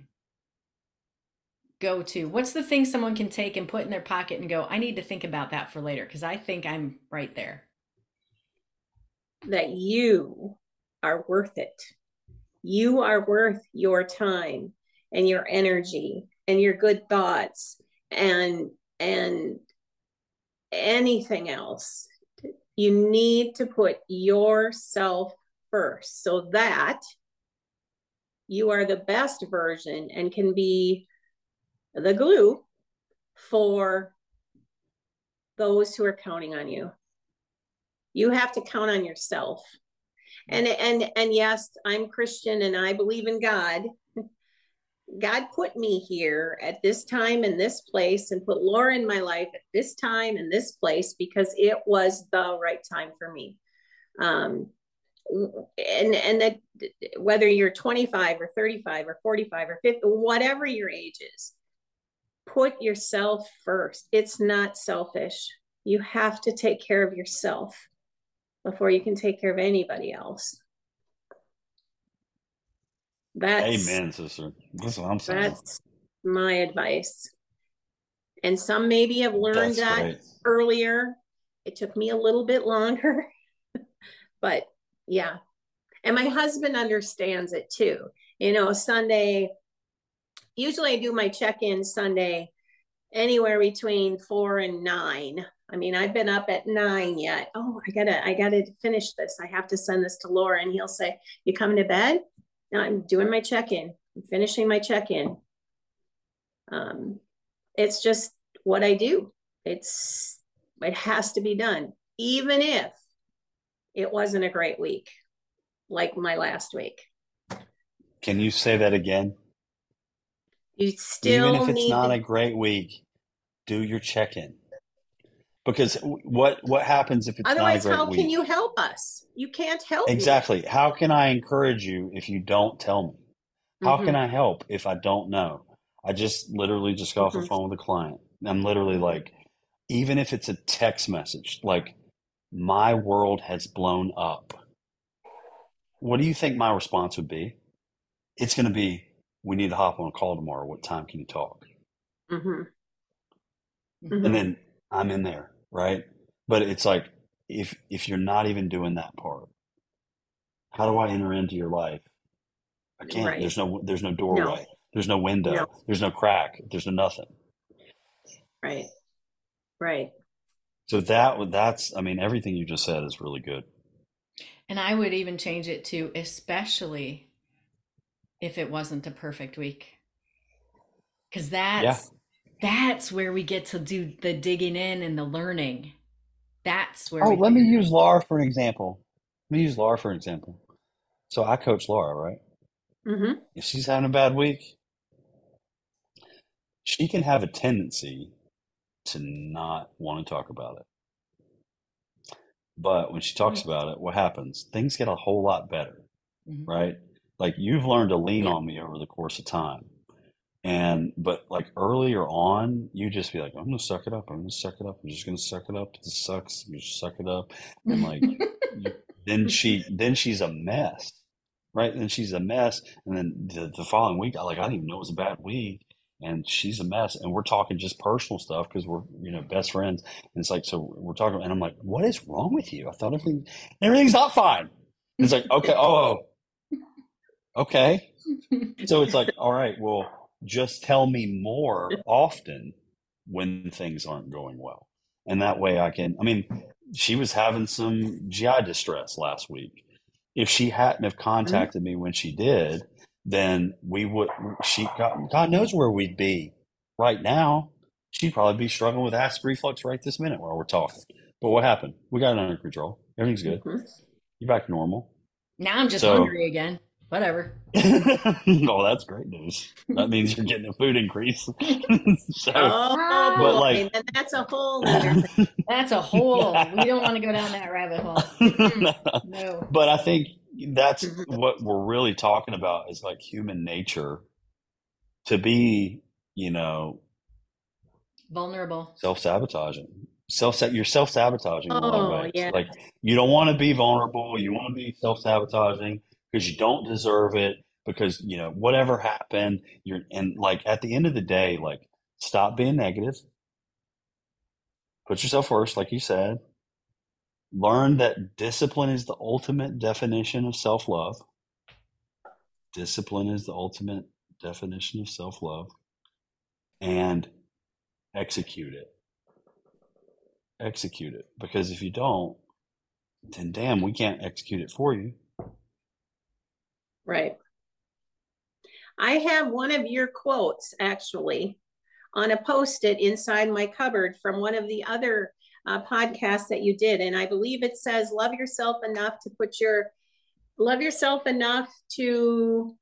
go to? What's the thing someone can take and put in their pocket and go, I need to think about that for later? Because I think I'm right there. That you are worth it. You are worth your time and your energy and your good thoughts and and anything else. You need to put yourself first so that you are the best version and can be the glue for those who are counting on you. You have to count on yourself. And and and yes, I'm Christian and I believe in God. God put me here at this time in this place and put Laura in my life at this time in this place because it was the right time for me. Um, and and that whether you're 25 or 35 or 45 or 50, whatever your age is, put yourself first. It's not selfish. You have to take care of yourself before you can take care of anybody else. That's Amen, sister. That's what I'm saying. that's my advice. And some maybe have learned That's that great. earlier. It took me a little bit longer, [LAUGHS] but yeah. And my husband understands it too. You know, Sunday, usually I do my check in Sunday anywhere between four and nine. I mean, I've been up at nine yet. Oh, I gotta, I gotta finish this. I have to send this to Laura. And he'll say, You coming to bed? I'm doing my check in. I'm finishing my check in. Um, it's just what I do. It's it has to be done, even if it wasn't a great week, like my last week. Can you say that again? You still Even if it's need not a great week, do your check-in. Because what what happens if it's otherwise, not a how great can you help us? You can't help me. Exactly. How can I encourage you if you don't tell me? How Mhm. can I help if I don't know? I just literally just got off the Mhm. phone with a client. I'm literally like, even if it's a text message, like, my world has blown up. What do you think my response would be? It's going to be, we need to hop on a call tomorrow. What time can you talk? Mhm. Mhm. Mhm. And then I'm in there, right? But it's like, if if you're not even doing that part, how do I enter into your life? I can't. Right. There's no there's no doorway. There's no window. No. There's no crack. There's no nothing. Right. Right. So that that's I mean everything you just said is really good. And I would even change it to especially if it wasn't a perfect week. Cuz that's that's where we get to do the digging in and the learning. That's where Oh, let me use Laura for an example. Let me use Laura for an example. So I coach Laura, right? Mm-hmm. If she's having a bad week, she can have a tendency to not want to talk about it. But when she talks about it, what happens? Things get a whole lot better, Mhm. right? Like you've learned to lean Yeah. on me over the course of time. And but like earlier on, you just be like, I'm gonna suck it up. I'm gonna suck it up. I'm just gonna suck it up. It sucks. You just suck it up. And like [LAUGHS] you, then she then she's a mess. Right? Then she's a mess. And then the, the following week, I like I didn't even know it was a bad week. And she's a mess. And we're talking just personal stuff because we're, you know, best friends. And it's like, so we're talking, and I'm like, what is wrong with you? I thought everything everything's not fine. It's like, okay, oh, oh okay. So it's like, all right, well, just tell me more often when things aren't going well. And that way I can, I mean, she was having some GI distress last week. If she hadn't have contacted me when she did, then we would she God, God knows where we'd be right now. She'd probably be struggling with acid reflux right this minute while we're talking. But what happened? We got it under control. Everything's good. Mhm. You're back to normal. Now I'm just So- hungry again. Whatever. [LAUGHS] oh, that's great news. That means you're getting a food increase. [LAUGHS] so, Oh, But, boy, like- then that's a whole. [LAUGHS] That's a hole. we don't want to go down that rabbit hole. No. but I think that's what we're really talking about is like human nature to be, you know, Vulnerable. self sabotaging. Self you're self sabotaging in a lot of Oh, ways. yeah. Like you don't want to be vulnerable. You want to be self sabotaging because you don't deserve it. Because you know whatever happened, you're and like at the end of the day, like stop being negative. Put yourself first, like you said. Learn that discipline is the ultimate definition of self love. Discipline is the ultimate definition of self love. And execute it. Execute it. Because if you don't, then damn, we can't execute it for you. Right. I have one of your quotes actually on a post it inside my cupboard from one of the other uh, podcasts that you did. And I believe it says, Love yourself enough to put your, love yourself enough to,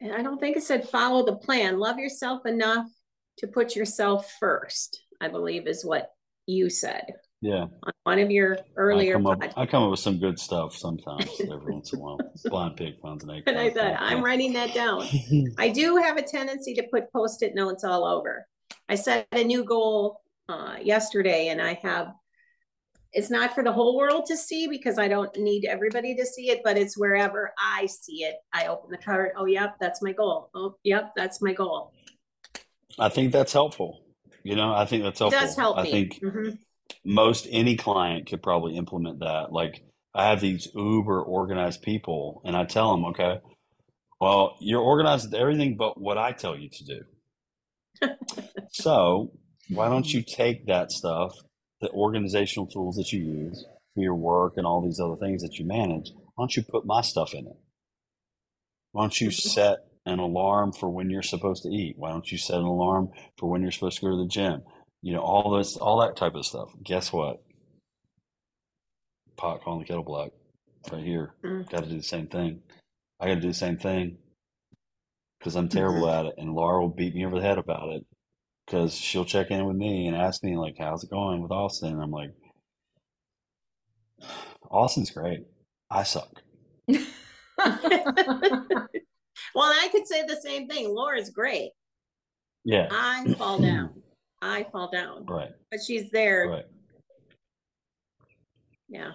and I don't think it said follow the plan. Love yourself enough to put yourself first, I believe is what you said Yeah. on one of your I earlier come, up. I come up with some good stuff sometimes, [LAUGHS] every once in a while. Blind pig finds an egg. And I thought, I'm writing that down. [LAUGHS] I do have a tendency to put post-it notes all over. I set a new goal uh, yesterday and I have, it's not for the whole world to see because I don't need everybody to see it, but it's wherever I see it. I open the card. Oh, yep, that's my goal. Oh, yep, that's my goal. I think that's helpful. You know, I think that's It helpful. does help I me. think Mhm. Most any client could probably implement that. Like I have these uber organized people and I tell them, okay, well, you're organized with everything but what I tell you to do. [LAUGHS] so why don't you take that stuff, the organizational tools that you use for your work and all these other things that you manage, why don't you put my stuff in it? Why don't you [LAUGHS] set an alarm for when you're supposed to eat? Why don't you set an alarm for when you're supposed to go to the gym? You know, all this, all that type of stuff. Guess what? Pot calling the kettle black right here. Mm. Got to do the same thing. I got to do the same thing because I'm terrible at it. And Laura will beat me over the head about it because she'll check in with me and ask me, like, how's it going with Austin? And I'm like, Austin's great. I suck. [LAUGHS] well, I could say the same thing. Laura's great. Yeah. I fall down. I fall down, Right. but she's there. Right. Yeah.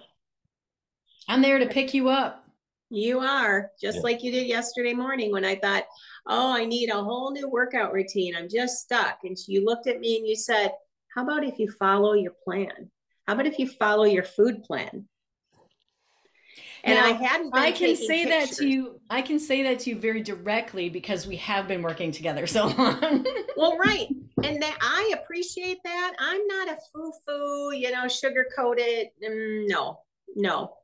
I'm there to pick you up. You are just Yeah. like you did yesterday morning when I thought, oh, I need a whole new workout routine. I'm just stuck. And you looked at me and you said, how about if you follow your plan? How about if you follow your food plan? And Now, I hadn't been I can say that to you. I can say that to you very directly because we have been working together [LAUGHS] so long. Well, right. And that I appreciate that. I'm not a foo-foo, you know, sugar coated. Mm, no, no.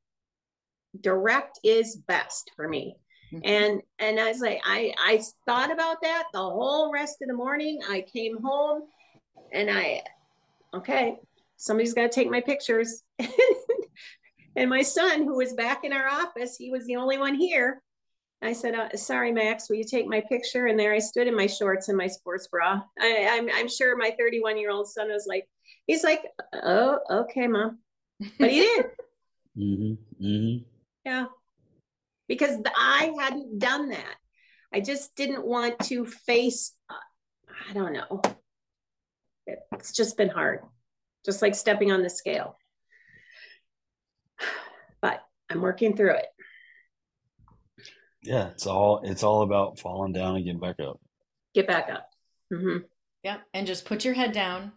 Direct is best for me. Mhm. And and I was like, I I thought about that the whole rest of the morning. I came home and I okay, somebody's got to take my pictures. [LAUGHS] and my son, who was back in our office, he was the only one here. I said, uh, "Sorry, Max, will you take my picture?" And there I stood in my shorts and my sports bra. I, I'm I'm sure my 31 year old son was like, he's like, "Oh, okay, mom," but he did, [LAUGHS] Mm-hmm. Mm-hmm. yeah, because the, I hadn't done that. I just didn't want to face. Uh, I don't know. It's just been hard, just like stepping on the scale. But I'm working through it. Yeah. It's all, it's all about falling down and getting back up. Get back up. hmm Yep. And just put your head down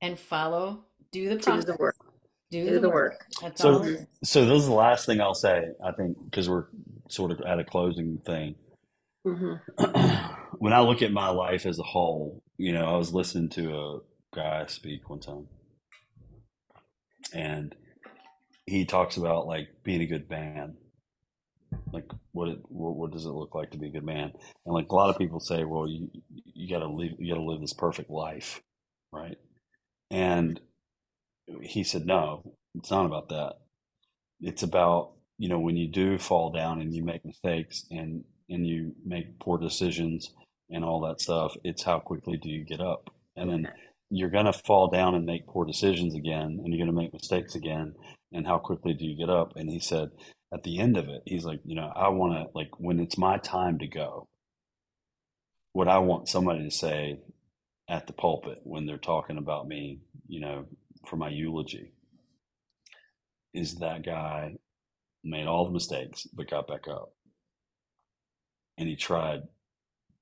and follow. Do the Do the work. Do, Do the work. That's So- all. it is. So this is the last thing I'll say, I think, because we're sort of at a closing thing. hmm [CLEARS THROAT] when I look at my life as a whole, you know, I was listening to a guy speak one time, and he talks about like being a good man, Like, what, it, what what does it look like to be a good man? And like a lot of people say, well, you you got to live you got to live this perfect life, right? And he said, no, it's not about that. It's about you know when you do fall down and you make mistakes and and you make poor decisions and all that stuff. It's how quickly do you get up, and then you're going to fall down and make poor decisions again, and you're going to make mistakes again. And how quickly do you get up? And he said, at the end of it, he's like, you know, I want to, like, when it's my time to go, what I want somebody to say at the pulpit when they're talking about me, you know, for my eulogy is that guy made all the mistakes but got back up. And he tried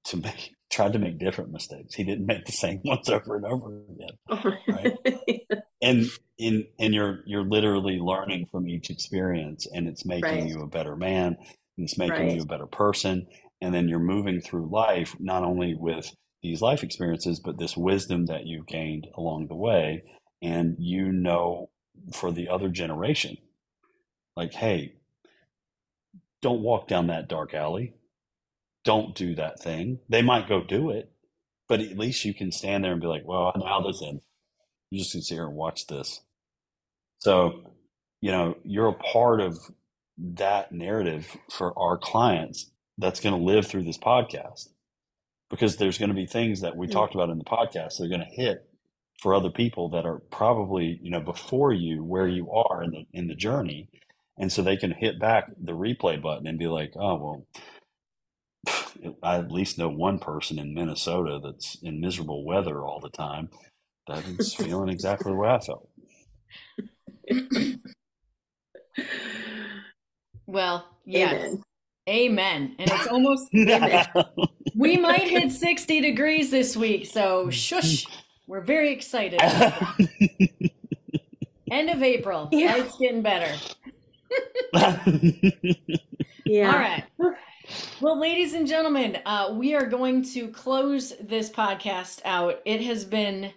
to make [LAUGHS] tried to make different mistakes. He didn't make the same [LAUGHS] ones over and over again oh right? [LAUGHS] And in and you're you're literally learning from each experience and it's making Right. you a better man and it's making Right. you a better person and then you're moving through life not only with these life experiences but this wisdom that you've gained along the way and you know for the other generation like hey don't walk down that dark alley don't do that thing they might go do it but at least you can stand there and be like well i know how this ends you just can sit here and watch this so you know you're a part of that narrative for our clients that's going to live through this podcast. Because there's going to be things that we Mm. talked about in the podcast that are going to hit for other people that are probably you know before you where you are in the in the journey. And so they can hit back the replay button and be like oh well [SIGHS] i at least know one person in minnesota that's in miserable weather all the time. That is feeling exactly the way i felt Well, yes. Amen. Amen. And it's almost, [LAUGHS] we might hit 60 degrees this week. So shush. We're very excited. [LAUGHS] End of April. Yeah. Life's getting better. [LAUGHS] Yeah. All right. Well, ladies and gentlemen, uh, we are going to close this podcast out. It has been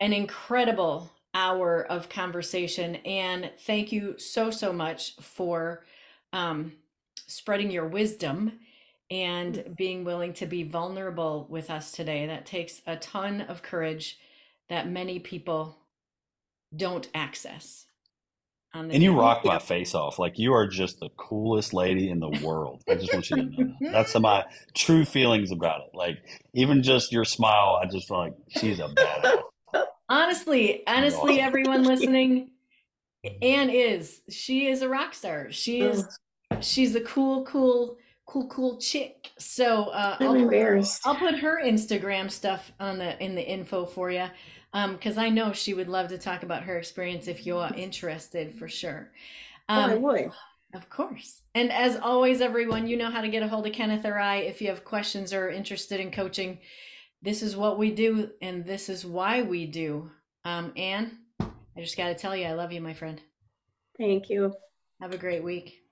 an incredible hour of conversation, and thank you so, so much for um, spreading your wisdom and being willing to be vulnerable with us today. That takes a ton of courage that many people don't access. And you rock my face off. Like you are just the coolest lady in the world. I just want you to know that. [LAUGHS] that's my true feelings about it. Like even just your smile i just feel like she's a badass Honestly, honestly, awesome. everyone [LAUGHS] listening, Ann is. She is a rock star. She is. She's a cool, cool, cool, cool chick. So uh, I'm I'll, embarrassed. I'll put her Instagram stuff on the in the info for you, because I know she would love to talk about her experience if you are interested for sure. Oh, I Um, would. of course. And as always, everyone, you know how to get a hold of Kenneth or I if you have questions or interested in coaching. This is what we do, and this is why we do. Um, Ann, I just got to tell you, I love you, my friend. Thank you. Have a great week.